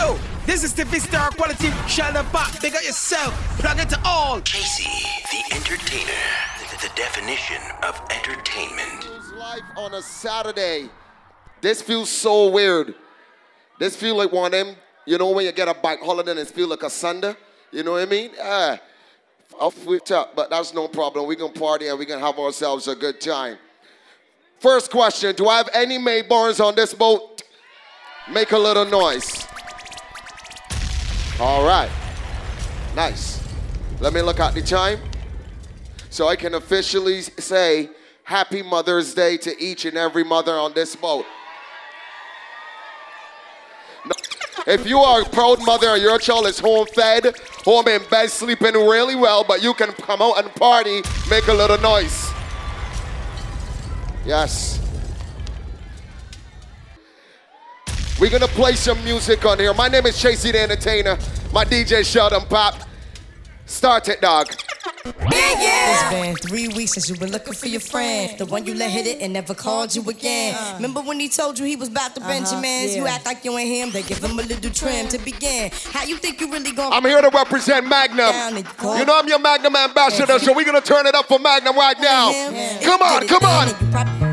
Yo, this is the Vista Quality Shine Pop. Big up yourself. Plug it to all. Casey, the entertainer. The, the definition of entertainment. Life on a Saturday. This feels so weird. This feel like one of them, you know, when you get a bike holiday and it feel like a Sunday. You know what I mean? Ah, I'll flip up, but that's no problem. We can party and we can have ourselves a good time. First question: Do I have any Mayborns on this boat? Make a little noise. All right. Nice. Let me look at the time. So I can officially say Happy Mother's Day to each and every mother on this boat. If you are a proud mother and your child is home fed, home in bed, sleeping really well, but you can come out and party, make a little noise. Yes. We're gonna play some music on here. My name is Chasey the Entertainer. My DJ Sheldon Pop. Start it, dog. It's been three weeks since you been looking for your friend. The one you let hit it and never called you again. Uh-huh. Remember when he told you he was about to uh-huh. Benjamins? You act like you ain't him, they give him a little trim to begin. How you think you really gonna I'm here to represent Magnum. Down and call- You know I'm your Magnum ambassador, so we're gonna turn it up for Magnum right now. Come on, come on.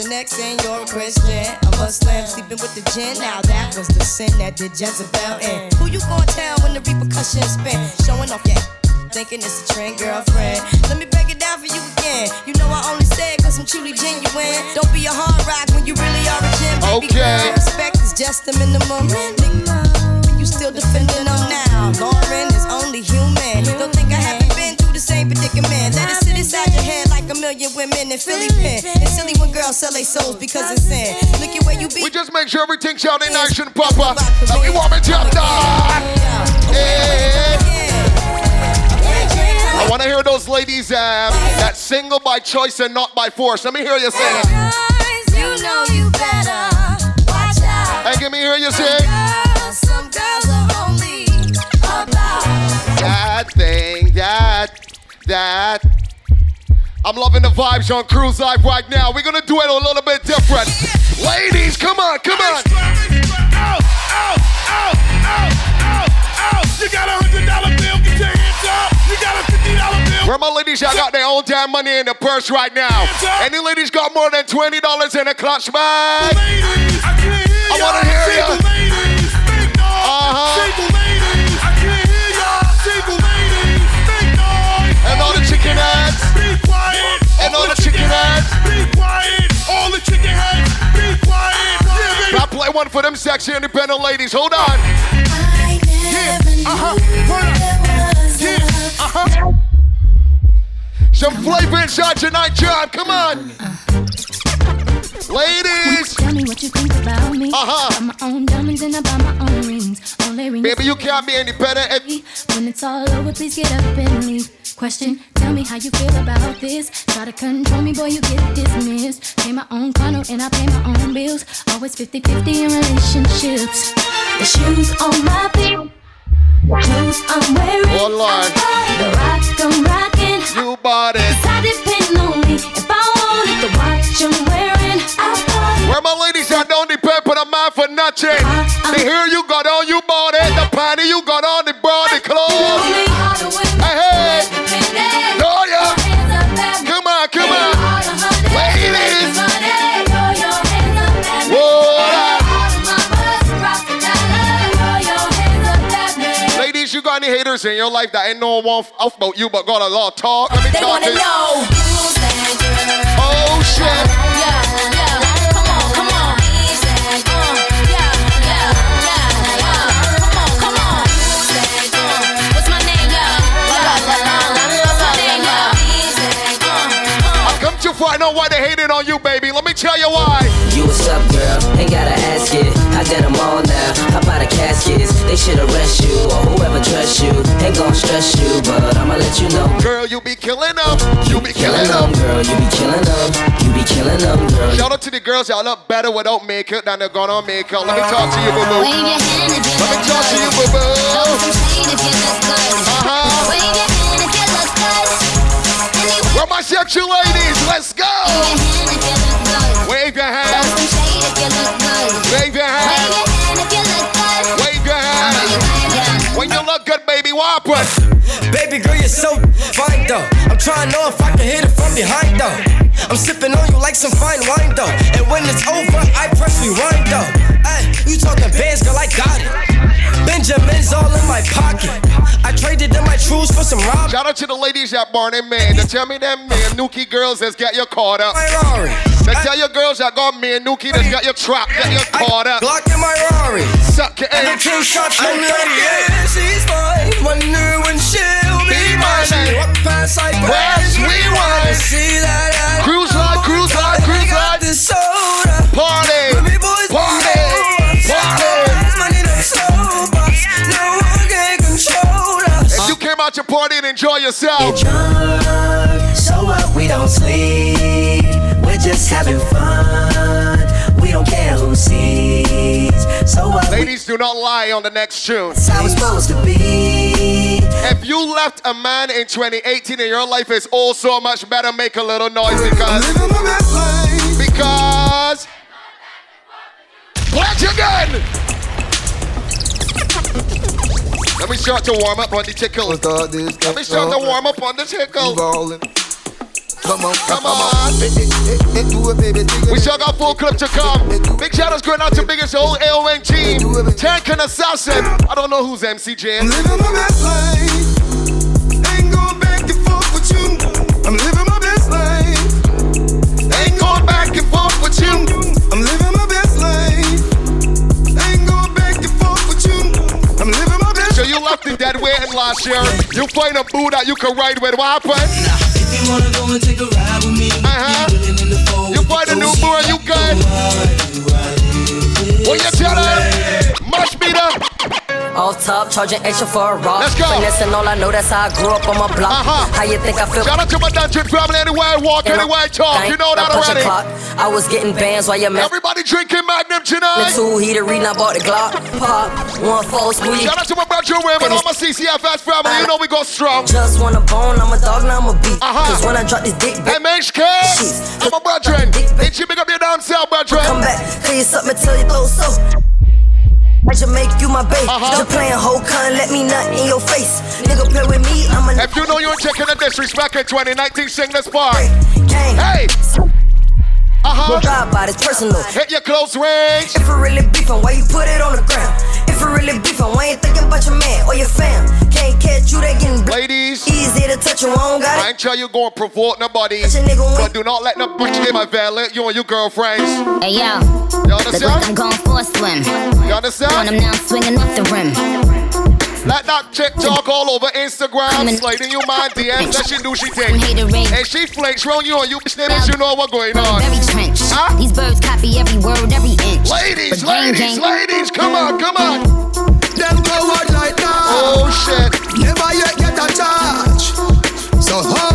Yeah. Talking out your neck saying you're a Christian. A Muslim sleeping with the gin. Now that was the sin that did Jezebel in. Who you gonna tell when the repercussions spin? Showing off your thinking it's a trend, girlfriend. Let me break it down for you again. You know I only say it cause I'm truly genuine. Don't be a hard rock when you really are a gem. Baby Okay. girl. Respect is just the minimum. Nigga, you still defending them now. Lauren is only human. Don't think I haven't been through the same predicament. Let it sit inside your head a million women in Philly pen. It's silly when girls sell their souls because it's sin. Look at where you be. We just make sure everything's out in action, Papa. Let me warm it up, dog. I want to hear those ladies uh, that single by choice and not by force. Let me hear you say it. You know you better watch out. Hey, give me hear you say Some girls are only about that thing, that, that. I'm loving the vibes on Cruise Life right now. We're gonna do it a little bit different. Ladies, come on, come on. You got a hundred dollar bill, get your hands up. You got a fifty dollar bill. Where my ladies y'all got their own damn money in the purse right now? Any ladies got more than twenty dollars in a clutch bag? Ladies, I I wanna hear Yeah, one for them sexy independent ladies. Hold on. Uh-huh. Turn. Yeah. Uh-huh. Some flavor inside tonight, John. Come on. Ladies. Tell me what you think about me. Uh-huh. My own diamonds and I buy my own rings. Only rings. Baby, you can't be independent. if- When it's all over, please get up and leave. Question, tell me how you feel about this. Try to control me, boy, you get dismissed. Pay my own condo and I pay my own bills. Always 50 50 in relationships. The shoes on my feet. Clothes I'm wearing. Oh, Lord. The rock I'm rocking. You bought it. I depend on me. If I want it, the watch I'm wearing. I bought it. Where my ladies that don't depend on a man for nothing. The hair you got on, you bought it. The panty you got on, the body clothes. In your life that ain't no one off about you but got a lot of talk? Let me They talk wanna to you. know. Oh, shit. I come too far, I know why they hating on you, baby. Let me tell you why. You what's up, girl? Ain't gotta ask it. I got them all now. How about the caskets? They should arrest you or whoever trusts you. Ain't gon' stress you, but I'ma let you know. Girl, you be killing them. You be Killing killing them, them. girl. You be killing them. You be killing them, girl. Shout out to the girls y'all look better without makeup than they're gonna on makeup. Let me talk to you, boo boo. Let me talk to you, boo boo. Uh-huh. For my sexy ladies, let's go. Wave your hand. Wave your hand. Wave your hand. When you look good, baby, whop it. Baby girl, you're so fine though. I'm trying to know if I can hit it from behind though. I'm sipping on you like some fine wine though. And when it's over, I press rewind though. Hey, you talking bands, girl, I got it. Benjamin's all in my pocket. I traded in my truths for some rob. Shout out to the ladies at Barney Man. They tell me them man, Nuki girls that's got you caught up. My Rari. They tell your girls that got me and Nuki that's got you trapped, got you caught up. Glock in my Rari. Suck your And the ass. shots from 38. She's mine. Wonder when she'll be mine. She walk past like wanna See that cruise party and enjoy yourself, drunk. So what? We don't sleep. We're just having fun. We don't care who sees. So what? Ladies do not lie on the next tune. That's how it's supposed to be. If you left a man in 2018 and your life is all so much better, make a little noise because because Pledge again. Let me start to warm up on the tickle. Let me start to warm up on the tickle. Come on, Come on. We still got full clip to come. Big shout outs going out to biggest old AON team. Tank and Assassin. I don't know who's MCJ. living my best life. Ain't going back and forth with you. I'm living living my best So you left the dead waiting last year. You find a boo that you can ride with. What happened? Nah, If you wanna go and take a ride with me, Uh-huh. be willing in the fold. You find a new boo and you good. What you tell her? Mush beater. Off top, charging extra for a rock. Let's go. Finesse and all I know, that's how I grew up on my block. Uh-huh. How you think I feel? Shout out to my dungeon family. Anywhere I walk, In anywhere I talk. You know that I punch a already. Clock. I was getting bands while your man. Everybody drinking Magnum tonight. The two heater reading, I bought the Glock. Pop, one false weed. Shout out to my brother Wayne and all my CCFS family. You know we go strong. Just want a bone, I'm a dog, now I'm a beat. Uh-huh. Cause when I drop this dick, back, MHK. I'm a brethren. Ain't you big up your damn self, come back, clear you something till you throw so. I should make you my babe. Uh-huh. Just playing whole con, let me nut in your face. Nigga play with me, I'm a If you know you're checking the disrespect in 2019, sing this part. gang. Hey. Uh-huh. Drive by this personal. Hit your close range. If we really beefing, why you put it on the ground? If we really beefing, why ain't thinking about your man or your fam? Can't catch you, they getting bl- Ladies, easy to touch you, I don't got I ain't tell you go and provoke nobody. Touch a nigga But do not let no bitch in my valley. You and your girlfriends. Hey yo, You look like I'm understand? going for a swim. You On understand? him now, swinging off the rim. Let that chick talk all over Instagram, Coming- sliding you my DMs, that she do she From think. hater ring. And she flinks round you and you bitch niggas, you know what going on. Very trench. Huh? These birds copy every word, every inch. Ladies, gang, ladies, gang, ladies, come on, come on. Them go out like that. Oh shit. Never yet get a charge. So hold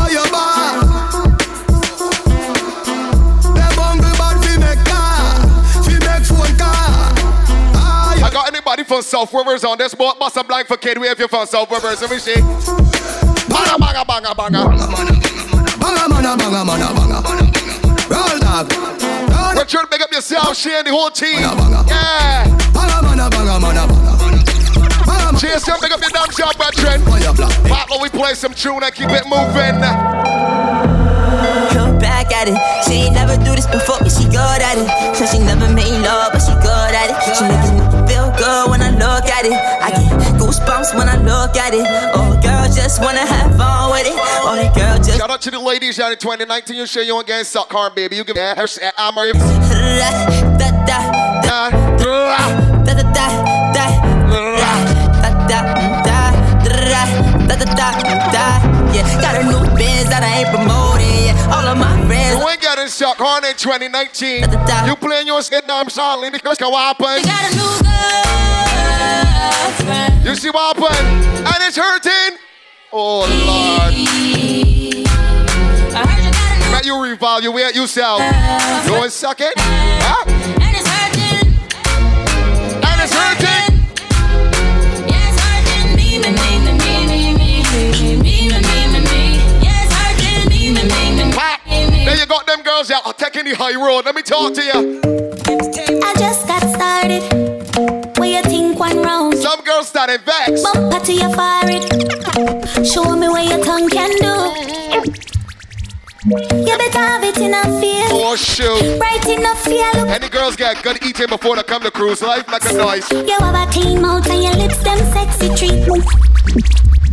I got anybody from South Rivers on this boat? Bust a blank for kid. Where if you're from South Rivers, let me see. Banga, banga, banga, banga. Banga mana, banga mana, banga. Roll dog. Roll Richard, big up yourself, she and the whole team. Banga, banga. Yeah. Banga mana, banga mana, banga. Banga mana. Cheers, big up your damn job, brethren. Oh, Fire black. We play some tune and keep it moving. Look back at it. She ain't never do this before, but she good at it. Said she never made love, but she good at it. She make me feel good when I look at it. I get goosebumps when I look at it. Oh, girl, just wanna have fun with it. Oh, girl just. Shout out to the ladies out in 2019. You share you ain't game, suck hard, baby. You give me a hair, I'm a. Yeah, got a new biz that I ain't promoting. Yeah, all of my friends. You ain't got in shock, in 2019. You playing your shit, now I'm sorry. because what happened. You got a new you see what happened? And it's hurting. Oh Lord. Now you reevaluate yourself. Go and suck it. Huh? And it's hurting. And it's hurting. Then you got them girls out taking the high road. Let me talk to you. I just got started. You think one round. Some girls started vex. Bumper to your forehead. Show me what your tongue can do. You better have it in a feel. Oh shoot. Right in a feel. Any girls get good eating before they come to cruise life? Make a noise. You have a clean mouth and your lips them sexy treatment.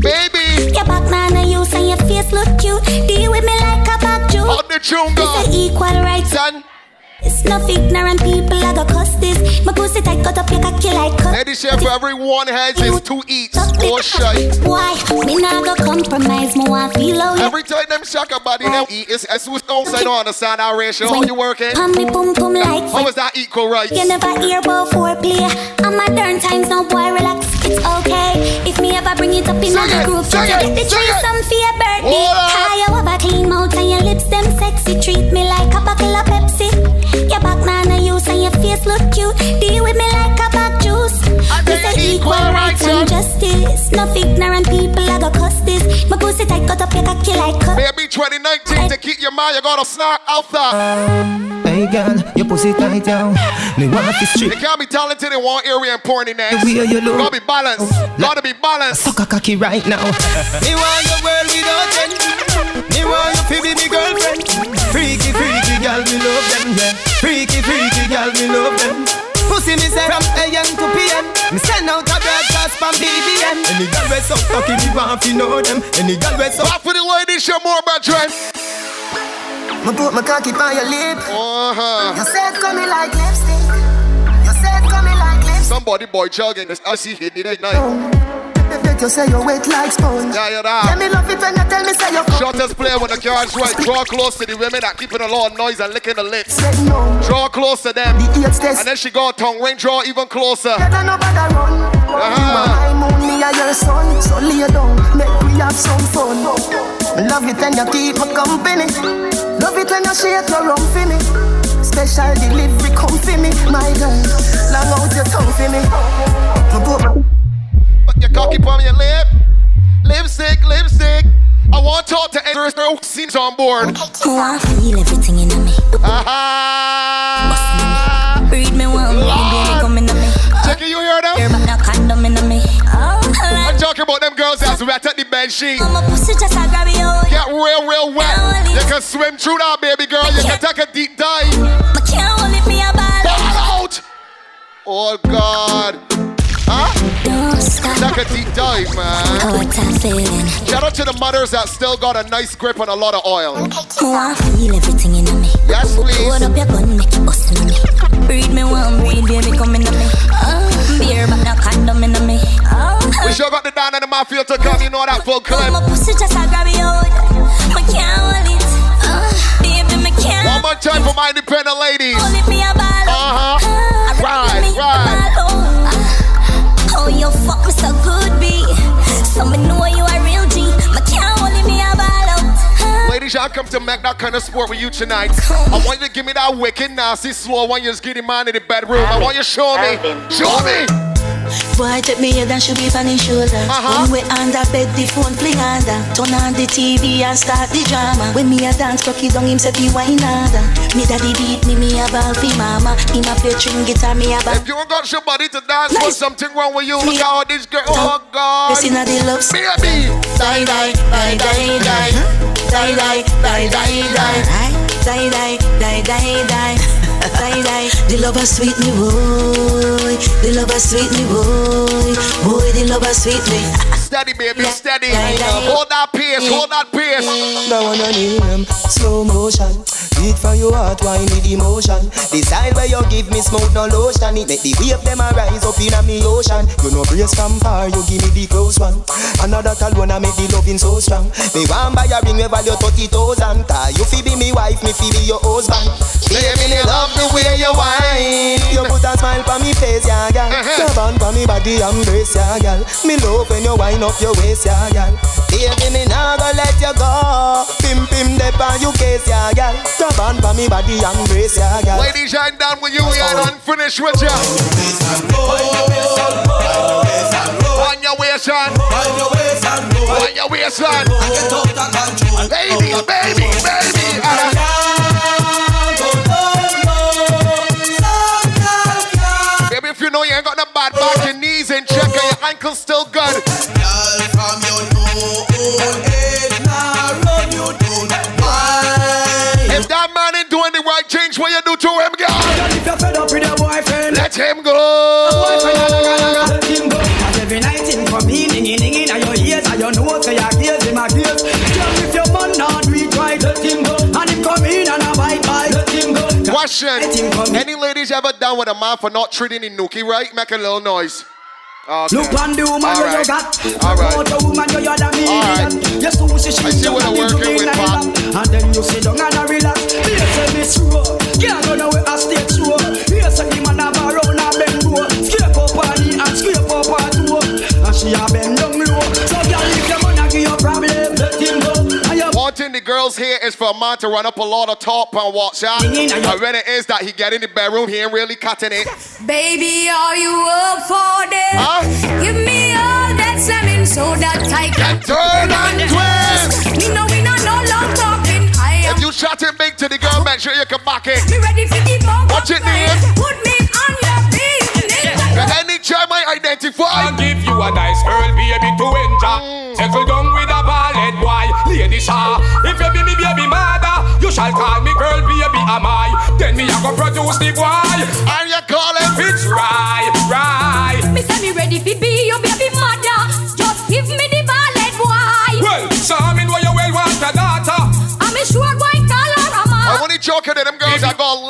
Baby. Your back man and use and your face look cute. Deal with me like a back Jew. On the chunga. This a equal rights. Son. It's not ignorant people I go cuss this. My pussy tight cut up your cocky like cut. Lady chef, for every one has is two eats. Oh shy. Why? Me not go compromise. Me want feel you Every time them shock a body, them eat is as who's outside on the sound our ratio. How you working? Pam me pum pum like How is that equal right? You never hear about foreplay. I'm modern times, no boy, relax. It's okay. If me ever bring it up in it, group, just get the threesome for your birthday. And justice. No ignorant people I go cuss this. My pussy tight cut up your cocky like cut. Baby 2019 to keep your mind, you gotta snark out there. Hey girl, your pussy tight down. Me want to You strip. can't be talented in one area and porny next. The way you look. Gotta be balanced. Oh, gotta be balanced. Suck a cocky right now. Me want your world without end. Me want you to be me girlfriend. Freaky, freaky girl, me love them, yeah. Freaky, freaky girl, me love them. Pussy me say from AM to PM. Me send out a broadcast from BBM. Any girl we suck cocky, me want to know them. Any girl we suck. Back for the ladies, show more about trend. Me put my cocky on your lip. Uh-huh. You said coming like lipstick. You said coming like lipstick. Somebody boy jogging. I see hit it at night. Make you say you wet like sponge. Yeah, yeah, Yeah, that. me love it when you tell me say you come. Shortest player when the car's right. Draw close to the women that keeping a lot of noise and licking the lips. Draw close to them. The eight test. And then she go tongue ring, draw even closer. Better no bother run. You are my moon, me and your son. So lay down, make we have some fun. Love it when you keep me company. Love it when you shake your rum for me. Special delivery come for me, my girl. Long out your tongue for me. Me put my Put your cocky on your lip. Lipstick, lipstick. I want to talk to Edgar scenes on board. Oh, I feel everything in me. Aha! Read me one, baby, come in me. Jackie, you hear Hear them? Girls that's wet at the bed sheet. I'm a pussy just a grab you. Get real, real wet. You can swim through that, baby girl. You can take a deep dive. My can't hold it, me a ball. Ball out! Oh, God. Huh? Don't stop. Take a deep dive, man. Oh, what a feeling. Shout out to the mothers that still got a nice grip on a lot of oil. Oh, I feel everything in me. Yes, Load please. up your gun, make it bust in me. Breed me one, breed baby, come in me. Oh, beer, but no condom in me. Oh, We sure got the down and the mafia to come. You know that full clip. my pussy just a grab you. My can't hold it. Baby, me can't. One more time for my independent ladies. Hold it, me a ball. Uh-huh. Ah, Right, right. oh. You fuck me so good, B. So me know you a real G. My can't hold it, me a ball. Ah. Ladies, y'all come to make that kind of sport with you tonight. I want you to give me that wicked, nasty, slow I want You to get him man in the bedroom. I want you to show me. Show me. Boy, take me head and should be his shoulder. Uh-huh. When we under bed, the phone fling under. Turn on the TV and start the drama. When me a dance, cocky down himself, he wine harder. Me daddy beat me, me a ball mama. Him a play string guitar, me a ball. If you ain't got somebody to dance with, something wrong with you. Look how this girl. Oh, God. Listen to the love song. Baby. Die, die, die, die, die. Die, die, die, die, die. Die, die, die, die, die. The lover sweet me, boy. The lover sweet me, boy. Boy, the lover sweet me. Steady, baby, steady. Hold that pace, hold that pace. One on him, slow motion. Beat for your heart, wine with emotion. Decide where you give me smoke, no lotion. It make the wave them a rise up in a me ocean. You know brace from far, you give me the close one. Another alone, I make the loving so strong. Me want buy a ring, we value thirty thousand. Cause you fi be me wife, me fi be your husband. Baby, me love the way you whine. You put a smile on me face, yeah, girl. Uh-huh. Grab on for me body, embrace, yeah, girl. Me love when you wind up your waist, yeah, girl. Baby, me nah go let you go. Pim pim dep on you case, yeah, girl. Grab on for me body, embrace, yeah, girl. Ladies, I'm done with you. We are unfinished with you. On your waist, son. On your waist, son. Baby, baby, baby. Baby, if you know you ain't got no bad back, you need ankle still good. What you do to him, girl? If you're fed up with your boyfriend, Let him go. let him go. Cause every night him come in, dinging, dinging, and your ears, and your nose, and your ears, him a gaze. Girl, if your man not do it right, let him go. And him come in and a bite, bite, let him go. Question. Let him come in. Any ladies ever done with a man for not treating the nookie right? Make a little noise. Okay. Look on the woman All right. you got. All right. Woman you are the All right. million. You sushi she I see what down I'm working with, Pop. And then you sit down and relax. Say Miss Rowe. Can't go nowhere a stage show. Here say the man have a round and bend low. Scrape up on knee and scrape up on toe. And she a bend down low. So girl, if your man a give you problem, let him go. And you One thing the girls here is for a man to run up a lot of top and watch out. Ding, ding, And when it is that he get in the bedroom, he ain't really cutting it. Baby, are you up for this? Huh? Give me all that slamming so that I can Turn and twist. Me know we not no long you chatting big to the girl, make sure you can back it. me ready for the bump. Watch it, play. Put me on your beat. And any child might identify. I'll give you a nice girl, baby, to enjoy. Mm. Settle down with a ballad boy, lady Shaw. If you be me baby mother, you shall call me girl, baby, am I? Then me I go produce the boy. And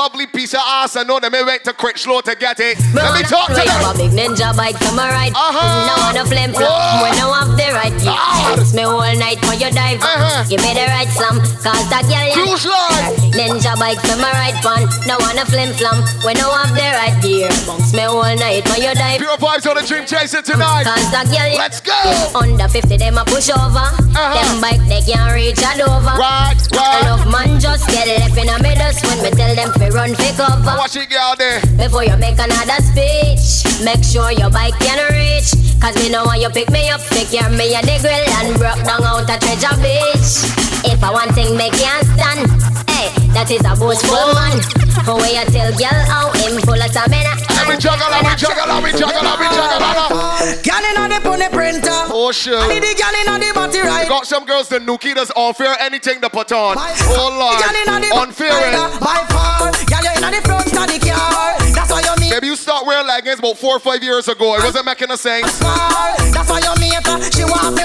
lovely piece of ass. I know them they went to quick slow to get it. Let me talk to them. a big ninja bike to my right. Uh-huh. No on a flame flop. When no have the right gear. Ah. Bounce me all night for your dive. Uh-huh. Give me the right slam. Cause that girl ya- Cruise line. Ninja bike to my right one. No on a flim flam. When no have the right gear. Bounce me all night for your dive. Pure vibes on the dream chaser tonight. Cause that girl ya- Let's go. Under 50 them a push over. Uh-huh. Them bike they can't reach a Dover. Right, right. Enough man just get left in a middle when me tell them fi run fi cover. Watch it, girl there. Before you make another speech, make sure your bike can reach. Cause me know when you pick me up, pick your me a the grill and broke down out a treasure beach. If I want thing make you stand, hey, that is a boastful man. Where you tell girl how him full of stamina. Let me juggle, let me juggle, let me juggle, let me juggle. Girl inna the pony printer. Oh, sure. I need the girl inna the body right. Got some girls, the nookie that's unfair, anything to put on. Oh, Lord. girl Unfair. rider. eh? By far, girl you inna the front of the car. That's why you meet Maybe you start wearing leggings about four or five years ago. It wasn't making a sense. That's why you meet her. She want me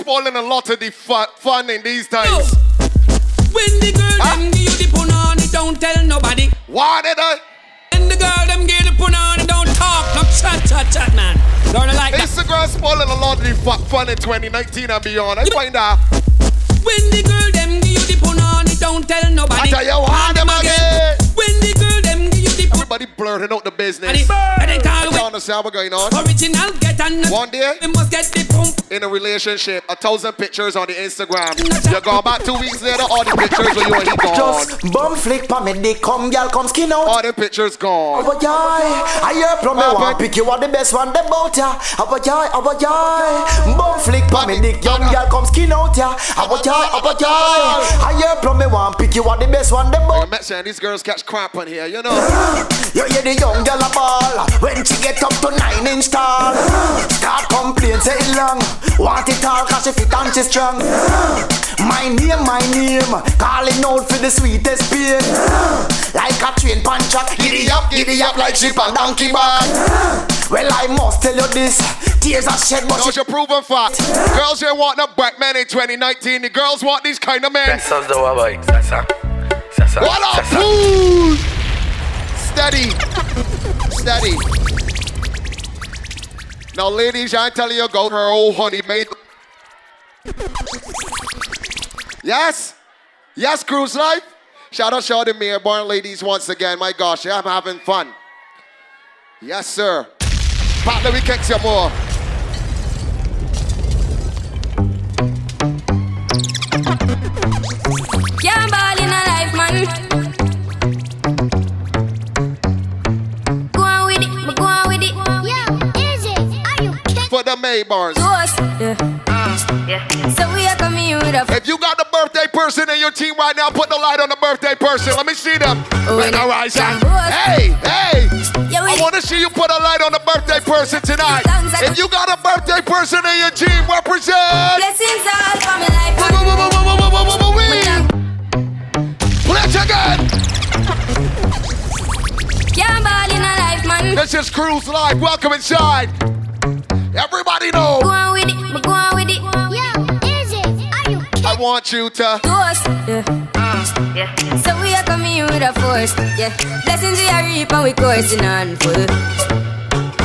spoiling a lot of the fun, in these times. When the girl them give you the punani, don't tell nobody. Why did I? When the girl them give the punani, don't talk, no chat, chat, chat, man. Don't like that. Instagram spoiling a lot of the fun in 2019 and beyond. I find out. When the girl them give you the punani, don't tell I nobody. tell you And them again. When the girl them give you the Everybody blurting out the business. punani, and they call You with understand what's going on? original get and One day, we must get the pump. in a relationship, a thousand pictures on the Instagram. You go back two weeks later, all the pictures with you and he gone. Just bum flick pa me dick, come girl, come skin out. All the pictures gone. Abba joy, I hear from me Papa. want pick you are the best one them bout ya. Abba joy, abba joy, bum flick pa me dick, young girl come skin out ya. Abba joy, abba joy, I hear from me want pick you are the best one them bout. I'm not saying these girls catch cramp on here, you know. You hear the young girl a ball when she get up to nine inch tall. Start complain, say it long. Want it all cause she fit and she strong. My name, my name, calling out for the sweetest pain. Like a train puncher, giddy up, giddy up like sheep on donkey back. Well, I must tell you this, tears are shed, but That's she your proven fact. Girls ain't want no black men in 2019. The girls want these kind of men. Sasa ndo boy. Sasa. Sasa. What up, Sasa. Steady. Steady. Now, ladies, I tell you, go her old honey made. Yes? Yes, cruise life? Shout out, shout out to me, born ladies, once again. My gosh, I'm having fun. Yes, sir. Partner, we kick some more. Can't ball in a life, man. For the Maybars. Toast, yeah. Uh, yeah. So we are coming here with a If you got the birthday person in your team right now, put the light on the birthday person. Let me see them. Oh, right now, rise hand. Hey, hey. I want to see you put a light on the birthday person tonight. If you got a birthday person in your team, represent. blessings all for my life. Let's again. Can't ball in a life, man. This is Cruise Live. Welcome inside. Everybody know. Go on with it, me go on with it. I want you to. Toast, yeah. Uh. yeah. So we are coming with a force, yeah. Blessings we are reap and we coursing on full.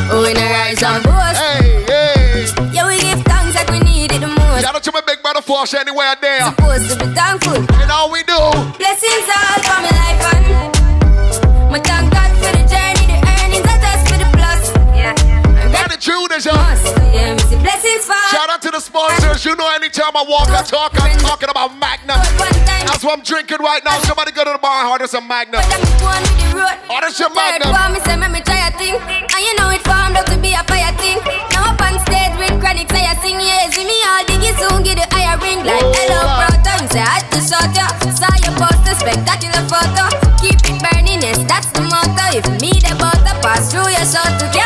Oh, we no rise and boast. Hey, hey. Yeah, we give thanks like we need it the most. Shout out to my big brother Force anywhere there. Supposed to be thankful. And all we do. Blessings all for my life and my thank God Gratitude is a Yeah, me see blessings fall. Shout out to the sponsors. You know, anytime I walk, I talk, I'm talking about Magnum. That's what I'm drinking right now. Somebody go to the bar and order some Magnum. One with the road. Order some Third Magnum. one, me say me me try a thing, and you know it formed up to be a fire thing. Now up on stage with chronic, say I sing, yeah, see me all diggy soon, get the higher ring like hello, brother. You say I had to shot ya, saw your poster, spectacular photo. Keep it burning, yes, that's the motto. If me the butter pass through your soul to can't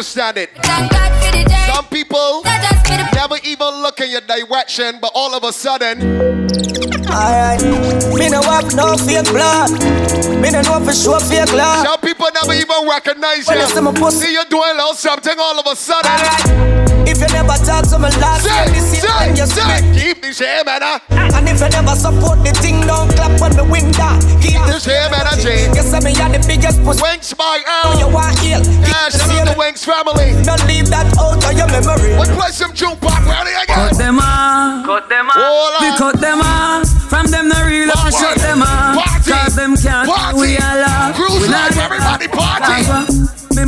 understand it. Thank God for the journey. Some people Not just for the never even look in your direction, but all of a sudden, Alright, me no have no fake blood. Me no know for sure fake love. some people never even recognize When you see my you. pussy- See you doing a little something, all of a sudden. If you never talk to me last Say, year, this year when you say, spit. say, keep this here, man. uh. And if you never support the thing, don't clap when the wind down. Keep This here, man, uh, Jay. You say me are the biggest pussy. Winks by When you L. want ill, Yeah, shout out to Winks family. Don't leave that out of your memory. We play some jukebox, ready again. Cut them off. Cut them Hold We cut them off. From them the real we shut them off. Party. Cause them can't Party. we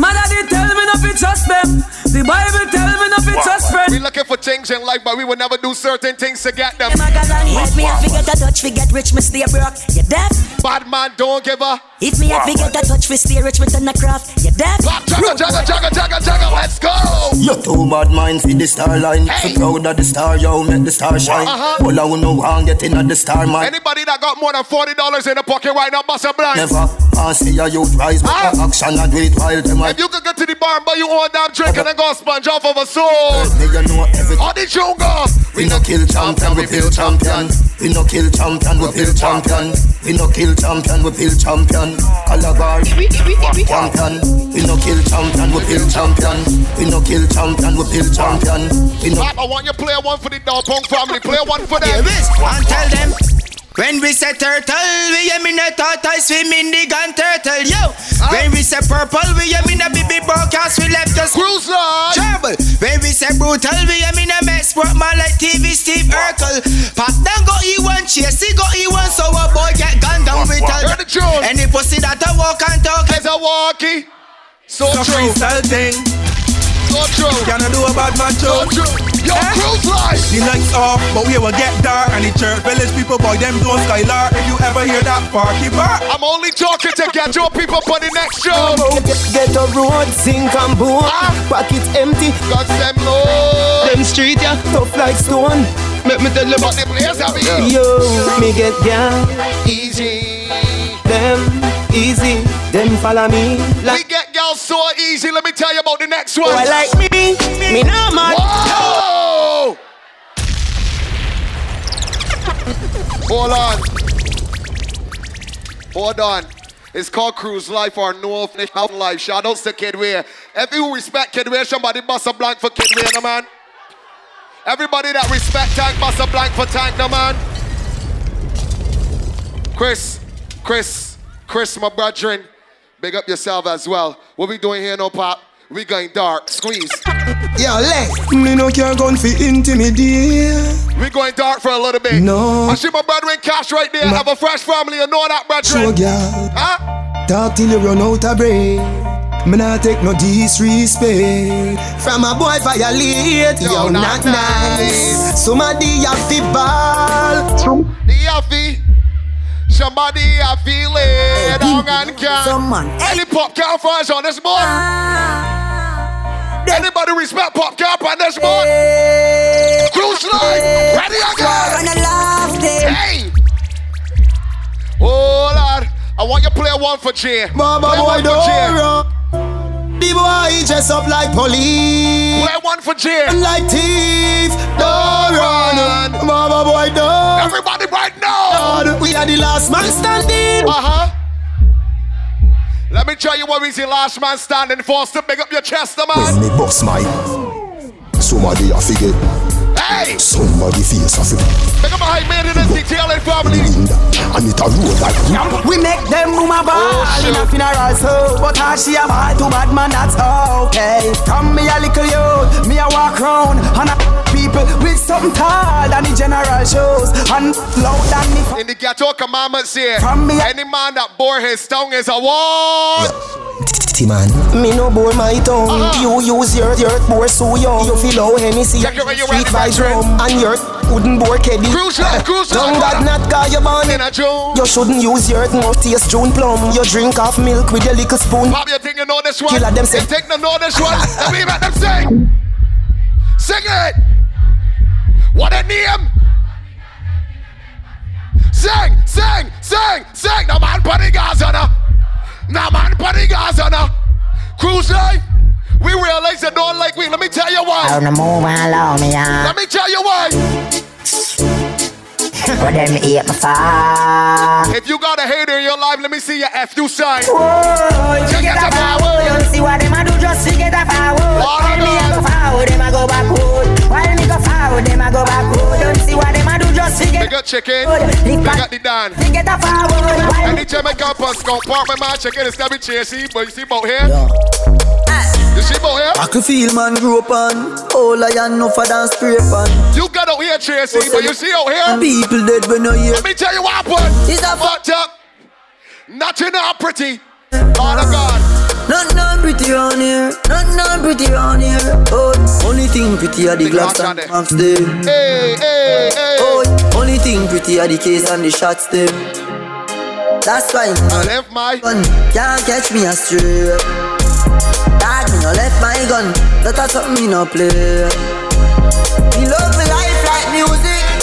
Uh, Me did tell me not to trust them. The Bible tell me not to trust We looking for things in life, but we will never do certain things to get them. If me have to get a touch, we get rich, me stay broke. You deaf? Bad man, don't give a. If me have to get a touch, we stay rich, we turn a craft. You deaf? Pop, jagga, jagga, jagga, jagga, jagga, let's go. You too bad mind for the star line. Hey. So proud of the star, yo, make the star shine. Uh-huh. All I wanna want get in at the star man. Anybody that got more than forty dollars in the pocket right now, bust a blind. Never I see a youth rise, but the action and do it while them If you could get to the bar and buy you all damn drink and then go sponge off of a soul. Me know everything. How did you go? We no kill champion, we build champion. We no kill champion, we build champion. We no kill champion, we build champion. Calabar, champion. We no kill champion, we build champion. We no kill champion, we build champion. We no Pop, I want you play one for the dog punk family. Play one for them. Hear this and tell them. When we say turtle, we aim in a turtle, swim in the gun turtle, yo. Ah. When we say purple, we aim in a baby broadcast, we left us cruise line. Trouble. When we say brutal, we aim in a mess, work man like TV Steve Urkel. Pop down go E1, chase he go E1, so a boy get gunned down with tune. Any pussy that a walk and talk, There's a walkie. So So true. thing. So true. Can I do a bad man So true. Yo, Eh? cruise line. The lights off, but we will get dark And the church village people, boy, them don't skylar If you ever hear that party bar I'm only talking to get your people for the next show. Get a road, sink and boom. Ah. Pocket empty, Got them low. them street ya tough like stone. Make me tell you about the place have you. Yo, me get down, Easy. them easy. Them follow me We like get girls so easy. Let me tell you about the next one. boy like me. Me no man. Whoa! Hold on. Hold on. It's called Cruise Life or No Out Life. Shout outs to Kidway. If you respect Kidway, somebody bust a blank for Kidway, no man. Everybody that respect Tank, bust a blank for Tank, no man. Chris, Chris, Chris, my brethren, big up yourself as well. What we doing here, no pop? We going dark. Squeeze. Yo, let me no care gun fi intimidate. We going dark for a little bit. No. I see my brother in cash right there. Ma- Have a fresh family. You know that, Show brethren. girl, Huh? talk till you run out of breath. Me nah take no disrespect From a boy violate, Yo, yo, not not nice Somebody have to ball The Yaffy. Somebody I feel it. Down and can. Any pop can fries on this boy. Ah. respect pop cap on this one. Cruise line, ready again. Hey. Oh Lord, I want you to play one for Jay. Mama play boy one for Jay. The boy dress up like police. Play one for Jay. Like thief, don't run. Mama boy don't. Everybody right now. We are the last man standing. Uh huh. Let me tell you what is the last man standing for. To big up your chest, man. When me bust my Somebody a forget Hey! Somebody face a forget Big up my high maintenance detailing family. And it a roll like We make them move my ball. Oh, in a funeral so But how she a ball? Too bad man that's okay. Come me a little youth, me a walk round And a people with something tall than the general shows And loud than the In the ghetto commandments here, From me- any man that bore his tongue is a war. Titty man, me no bore my tongue. Uh-huh. You use your your bore so young. You feel how Hennessy Check it when you're sweet ready, vibes and your wooden bore keddy. Cruise line, cruise Tongue line. that not call you born. In a June. You shouldn't use your mouth taste June plum. You drink off milk with your little spoon. Pop, you think you know this one? Killer them You say- think you know this one? Let me let them sing. Sing it. What a name. Sing, sing, sing, sing. No man put the gas on her. No man put the gas on her. Cruise life. We realize they don't like we. Let me tell you why. The move and me on. Let me tell you why. But them eat my. If you got a hater in your life, let me see your F you sign. Whoa, you get a power. You see what them a do just to get a power. While me a go forward, them a go backward. While me go forward, them a go backward. Don't see what them a do just to get Big up chicken. Lick Big back. up the Dan. to get a forward. While Any Jamaican bus compartment man chicken is gonna be chasing. But you see about here? You see about here? I can feel man grow up on All I am no for dance scrape on You got out here chasing, but you see out here? People dead when I hear Let me tell you what happened. It's a fucked up. Nothing not pretty. Lord of God. Not none pretty on here. Not none pretty on here. Oh, only thing pretty are the rock and on marks them Hey, hey, hey. Oh, only thing pretty are the case and the shots them That's why I left my gun can't catch me astray Dad, me no left my gun. That a something me no play. Me love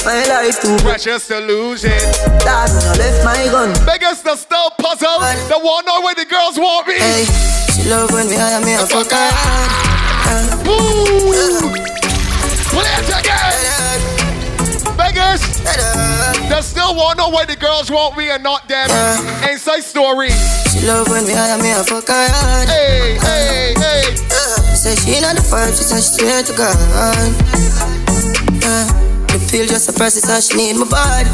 My life too precious to lose it. Dad, me no left my gun Biggest the still puzzle. The one know where the girls want me. Hey, she love when me hire me a fuck her hard. Ooh. Play it again. Biggest. They still want to know why the girls want me and not them. Inside story. She love when me hire me a fuck her hard. Hey, hey, hey. Say she not the vibe, she say she to God. Feel just a person, so she need my body.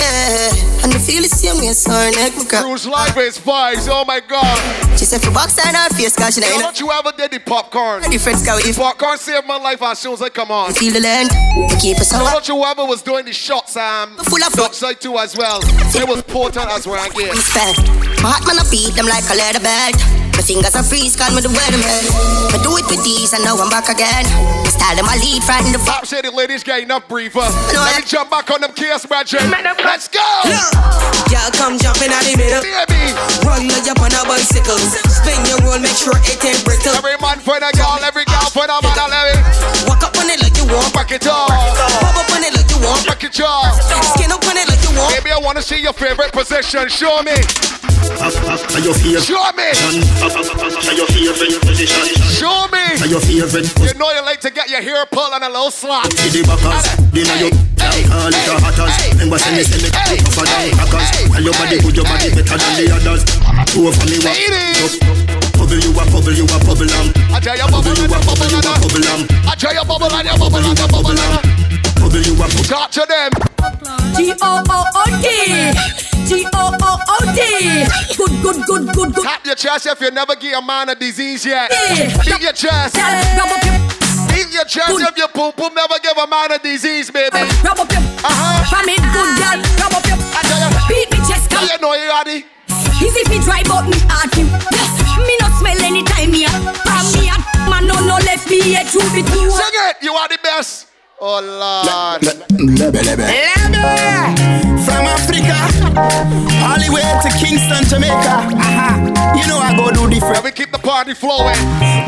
Yeah, and the feel the same way, so her neck me crack. Cruise life is vibes. Oh my God. She said for box and her face, cause she Yo, ain't don't you ever did the popcorn? different scout. If Popcorn saved my life as soon as I come on. you feel the land, you keep us on. don't you ever was doing the shots, um, Full of shot side too as well. It was potent as where I get. Respect. My heart man, I beat them like a leather bag. My fingers are freeze, call me the weatherman. I do it with these, and now I'm back again. The style of my lead, right in the Top city ladies get enough breather. Let me jump back on them kiss, brethren. Let's go! Girl, come jump in at the middle. Baby! Run like you on a bicycle. Spin your roll, make sure it ain't brittle. Every man for the girl, every girl for the man, I love it. Walk up on it like you want. Back it up. Pop up want. Back it up. Skin up on it like you want. Baby, I wanna see your favorite position. Show me. Up, up, are your favorite Show me. Up, up, up, up, are your favorite position Show me. Are your favorite You know you like to get your hair pulled and a little slap. To the backers Then are you Can't call it a hatters Remember say me say me tougher than crackers Tell your body good, your body better than the others Two of me wa Ladies. Bubble you a bubble, you a bubble am I tell you bubble and you bubble you and a you bubble am I tell you bubble and you bubble and you bubble and Bubble you a bubble Talk to them. G O O O D. G O O O D. Good, good, good, good, good. Tap your chest if you never give a man a disease yet. Beat your chest. Rub up your, Beat your chest if your poop poop never give a man a disease, baby. rub up your. Uh-huh. From it, good girl. Rub up your. I tell you. Beat me chest, come. you know you got it. Easy fi dry, but me hard him. Yes, me no smell anytime me a. From me a man no no left me here to be two. Sing it. You are the best. Oh Lord. Lebe, lebe Lebe. From Africa, all the way to Kingston, Jamaica. Uh-huh. You know I go do different. Let me keep the party flowing.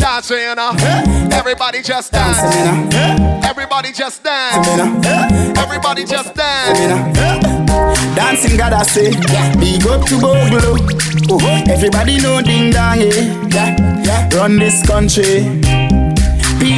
Dancing, you know. Everybody just dance. Everybody just dance. Everybody just dance. Dancing God I say, big up to Bogle. Oh, everybody know ding dong, yeah. Run this country.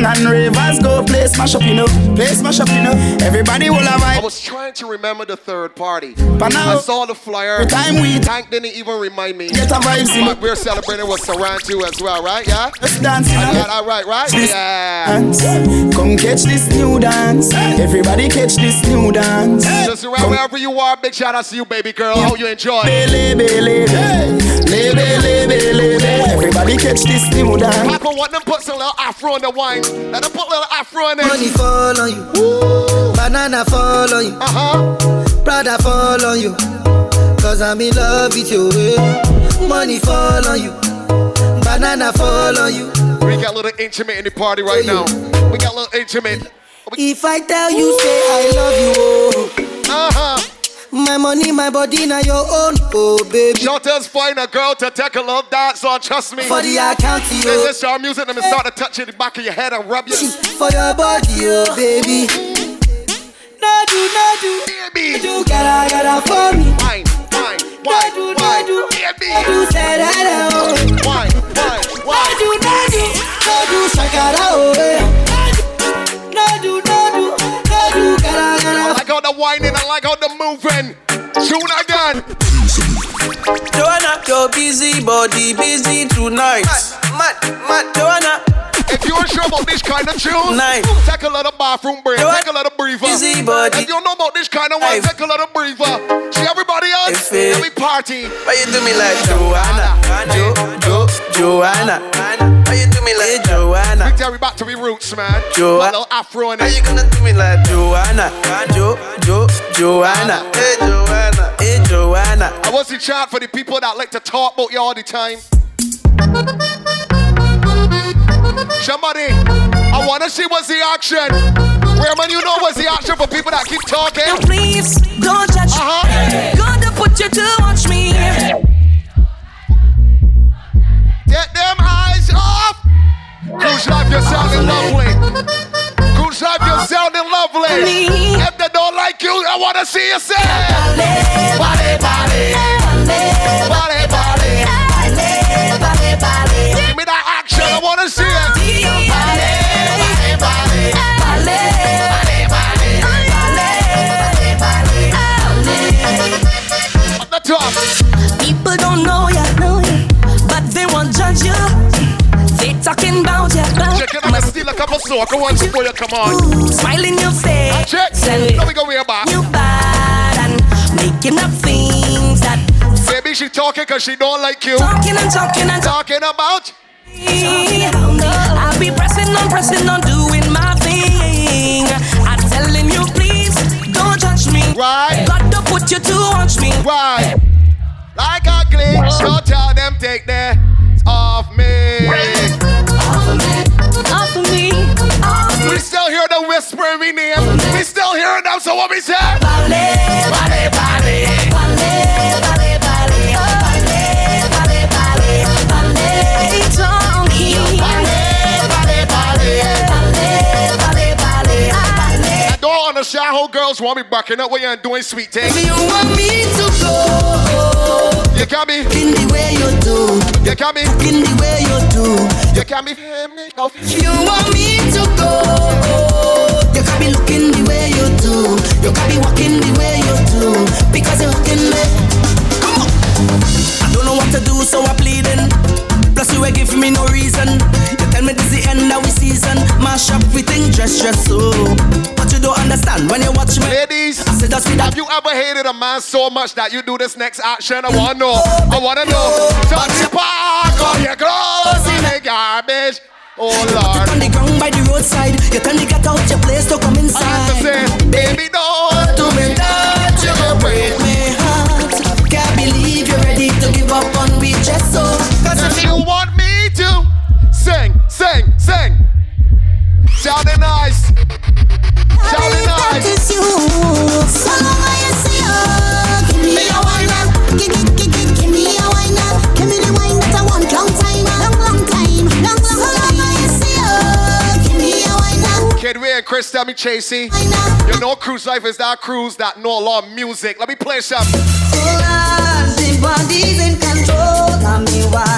Everywhere and ravers go play smash up, you know. Play smash up, you know. Everybody will have I was trying to remember the third party. But now- I saw the flyer. The time we- Tank didn't even remind me. Get a vibes, you know. We're celebrating was Sarantu as well, right? Yeah. Let's dance, you know. All right, right, right? This Yeah. dance. Come catch this new dance. Everybody catch this new dance. Just around wherever you are, big shout out to you, baby girl. Hope you enjoy. Lele, lele, Everybody catch this new dance. Papa want them put some little afro in the wine. Let them put little afro in it. Money fall on you. Banana fall on you. Uh-huh. Prada fall on you. Cause I'm in love with you. eh. Money fall on you. Banana fall on you. We got a little intimate in the party right now. We got a little intimate. If I tell you, say I love you. Oh. Uh-huh. My money, my body, now your own. Oh, baby. Shorters find a girl to take a little dance on, trust me. For the account, yo. Then this your music, let me start to touch in the back of your head and rub you. For your body, oh, baby. No do, no do. Baby. Do, gotta, gotta for me. Wine, wine, No wine, do, no wine. do. Baby. No do, say hello. Wine, wine, No wine. do, no do. No do, shakara, oh, eh. How the whining, I like how the moving. Tune again. Joanna, your busy body busy tonight. Mad, mad, Joanna. If you ain't sure about this kind of tune, Nice. take a little bathroom break, take a little breather. busy body. If you don't know about this kind of one, Hey. take a little breather. See everybody else? It- Let me party. Why you do me like Joanna? Jo, Jo, Joanna. Why you do me like Joanna? Big Terry back to me roots, man. Joa- My little afro in How it. you gonna do me like Joanna? Jo, Jo, Joanna. Hey Joanna. Hey Joanna. I was the chant for the people that like to talk about you all the time. Somebody, I wanna see what's the action. Where man, you know what's the action for people that keep talking? Please don't judge. Uh-huh. Gonna put you to watch me. Get them eyes off. Cruise life, you're sounding lovely. Cruise life, you're sounding lovely. If they don't like you, I wanna see you say. Body, body. Body, body. I wanna see it. People don't know ya, know ya, but they won't judge you. They talking about ya, Check it, I can steal a couple soca ones before you come on. smile in your face. Check. Say Let me go way back. you bad and making up things that Baby, she talking cause she don't like you. talking and talking and talking. Talking about I'll be pressing on, pressing on, doing my thing. I'm telling you, please don't judge me. Right. Got to put you to watch me. right. Like ugly, don't tell them take off me. Off of me, off of me, off We still hear them whispering me name. We still hearing them, so what we say? Bale, Body, body. Girls want me backing up what you're doing sweet things. You want me to go You got me, in the way you do, you got me, in the way you do. you got me. You want me to go. You got me looking the way you do. You got me walking the way you do. Because you're hooking me. Come on. I don't know what to do, so I'm pleading. Ain't give me no reason. You tell me this the end of the season. Mash up everything, dress, dress so. But you don't understand when you watch me. Ladies, Say that's me that have you ever hated a man so much that you do this next action? I wanna know. I wanna know. Touch the park or your clothes in the garbage. Oh Lord. Put it on the ground by the roadside. You tell me get out your place to come inside. I have to say, baby, don't To me touch, you go break me heart. Can't believe you're ready to give up on me just so sing, sing, sing. Sounding nice. Nice. It's you. Follow. Give me a. Give, give, give me a. Give me the wine that I want. Long time, long, long time. Long, long Give me a. Kid, we Chris, tell me Chasey. You know, cruise life is that cruise, that know a lot of music. Let me play some. the body's in control. Tell me why.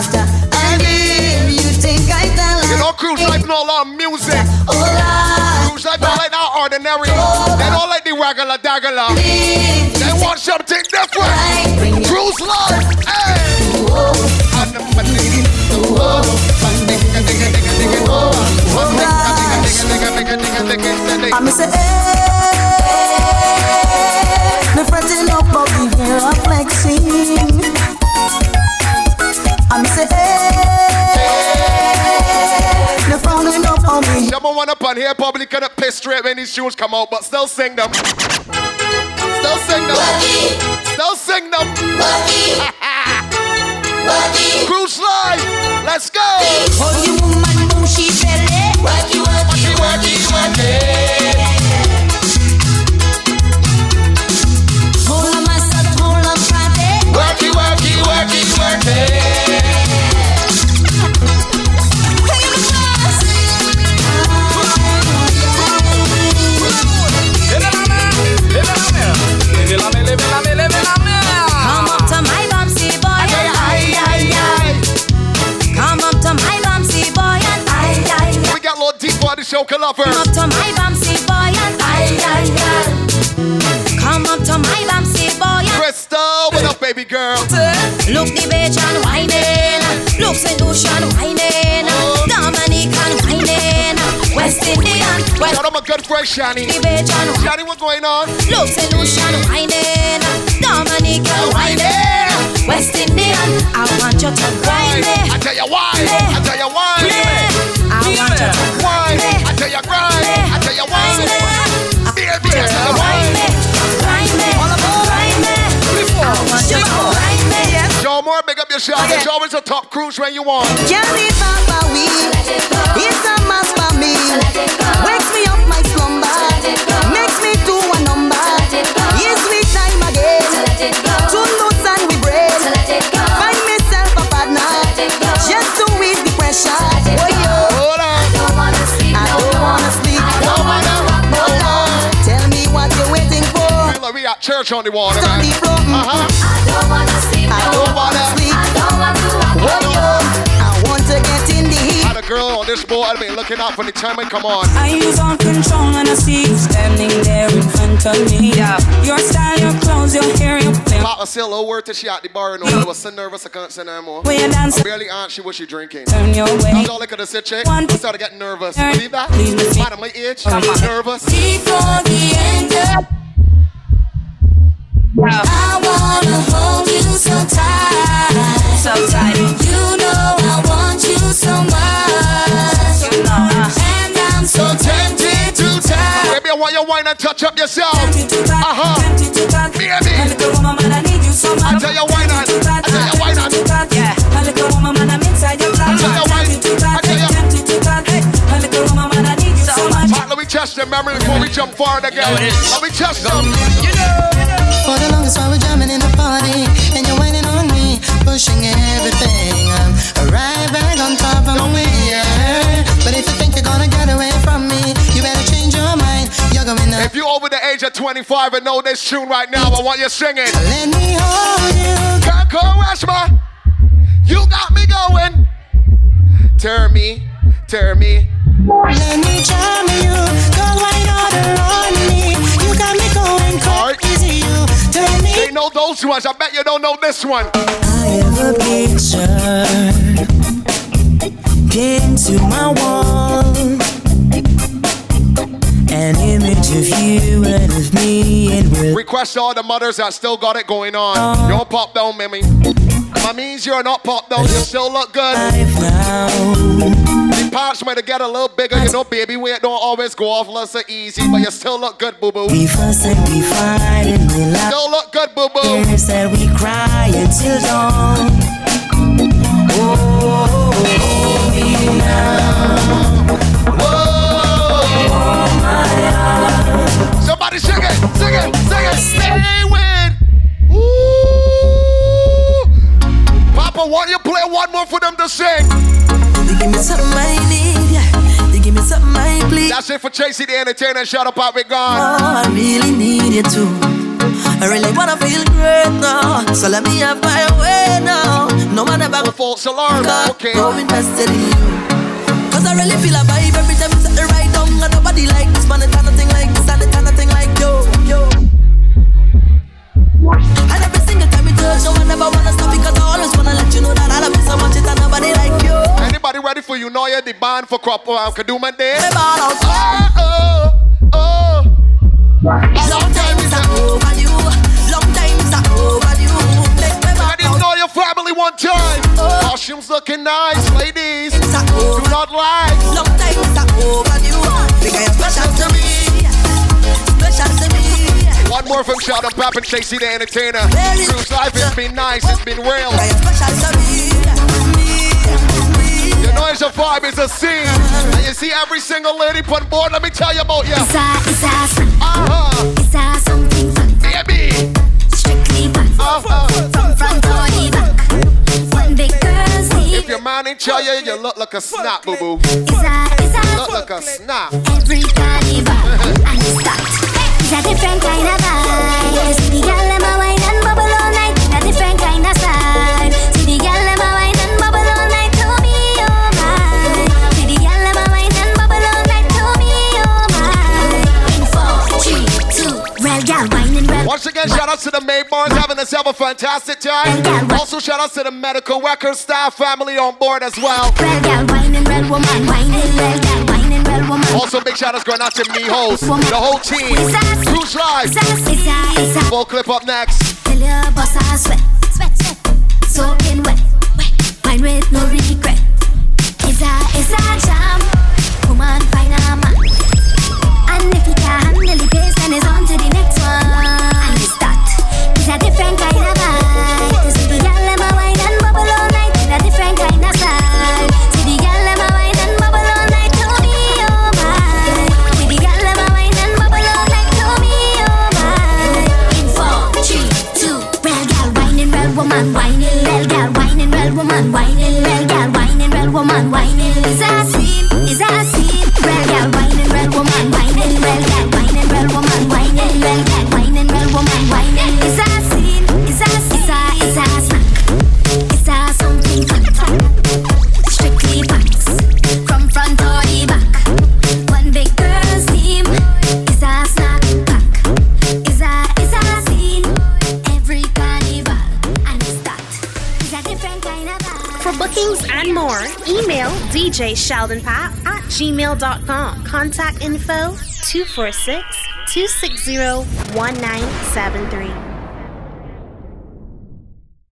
You know, cruise life a lot of music. Cruise life don't like that ordinary. They don't like the regular daggler. They want something different. Cruise life, eh. hey. I'm say, hey, one up on here, probably gonna piss straight when these shoes come out, but still sing them. Still sing them. Still sing them. Cruise life, let's go. Oh, you woman, bushy belly. Worky, worky, worky, worky. Hold on, my son, hold on, party. Worky, worky, worky, worky. Show lovers. Come up to my bouncy boy and I, I, I. Come up to my bouncy boy and Crystal, what up, baby girl? Look the Bajan whining. Look St. Lucian whining. Dominican whining. West Indian. West Shout out my good friend Shani. the bitch and Shani, what going on? Look St. Lucian whining. Dominican whining. West Indian. I want you to grind me. I tell you why. I Moore, big up yourself. It's always a top cruise when you want. Can't off my weed. It's a must for me. Wakes me up my slumber. Makes me do a number. Yes, we time again. Two notes and we break. Find myself a partner. Just to ease the pressure. Hold on. I don't wanna sleep. Don't wanna rock. Tell me what you're waiting for. We at church on the water, man. flow. Uh-huh. I don't wanna sleep. I don't wanna sleep. Girl on this boat, I've been looking out for the time I come on. I lose all control when I see you standing there in front of me. Yeah. Your style, your clothes, your hair, your flame. Papa still low word till she at the bar and all. I was so nervous I can't say no more. When you dance- I barely asked she what she drinking. Turn your way. That's all I could have said, chick. I started getting nervous. Turn- Believe that? Please, Miss- Man, at my age, Come on. nervous. Before the end of I wanna hold you so tight. So tight. You know I want you so much. You know, uh. And I'm so tempted to touch. Baby, I want you wine and touch up yourself. Tempted to touch, Uh-huh. tempted to touch. Baby. A little woman, man, I need you so much. I tell you why not. Tempted to touch, I tell you why not. Test the memory before we jump forward again. Let me test them. For the longest while we're jamming in the party, and you're whining on me, pushing everything. I'm right back on top of me, yeah. But if you think you're gonna get away from me, you better change your mind. You're going up. If you're over the age of 25 and know this tune right now, I want you singing. Let me hold you. Can't go, Rashma. You got me going. Turn me, turn me. Those ones. I bet you don't know this one. I have a picture pinned to my wall. An image of you and of me, and we're Request all the mothers that still got it going on. You don't pop though, Mimi. That means you're not pop though. You still look good. now. The parts might get a little bigger. You know, baby weight don't always go off less so easy, but you still look good, boo boo. We fuss and we fight and we laugh. Still look good, boo boo. Tears that we cry until dawn. Oh, hold me now. Somebody sing it, sing it, sing it. Stay with. Ooh. Papa, why don't you play one more for them to sing? You give me something I need, yeah. Give me something I please. That's say for Tracy the entertainer, shut up, we gone. Oh, I really need you too. I really wanna feel great now, so let me have my way now. No man ever false alarm. Okay. So invested in you. Cause I really feel a vibe every time you set the right down. And nobody like this man, the kind of thing like this and the kind of thing like yo, yo. And every single time you touch, no one ever wanna stop ready for you? Know you're the band for crop uh, Kadooment Day? Hey, ball out. Oh, oh, oh. Long time is overdue. Long time is overdue. I didn't know your family one time. Costumes looking nice, ladies. Do not lie. Long time is overdue. Because special to me. Special to me. One more from Sheldon Pap and Tracy the Entertainer. Cruise life has been nice, it's been real. To me. It's a vibe, it's a scene. And you see every single lady put board, let me tell you about you. It's a, it's a song. Uh-huh. It's a something fun. Baby. Strictly fun. Uh-huh. From front the back. One big girl's If your man ain't tell you, you look like a snap, boo boo. It's a, it's a Look like a snap. Every carnival and it's that. It's a different kind of vibe. The girl them a wine Once again, shout out to the May Barnes having themselves a fantastic time. Also, shout out to the medical record staff family on board as well. Well, girl, wine and well, woman, wine and well, girl, wine and well, woman. Also, big shout outs going out to me host, the whole team. Cruise Live. It's a, it's. Full clip up next. Tell your boss I sweat, sweat, sweat, soaking wet, wet, wine with no regret. It's a, it's a jam, DJ Sheldon Pap at gmail.com. Contact info 246 260 1973.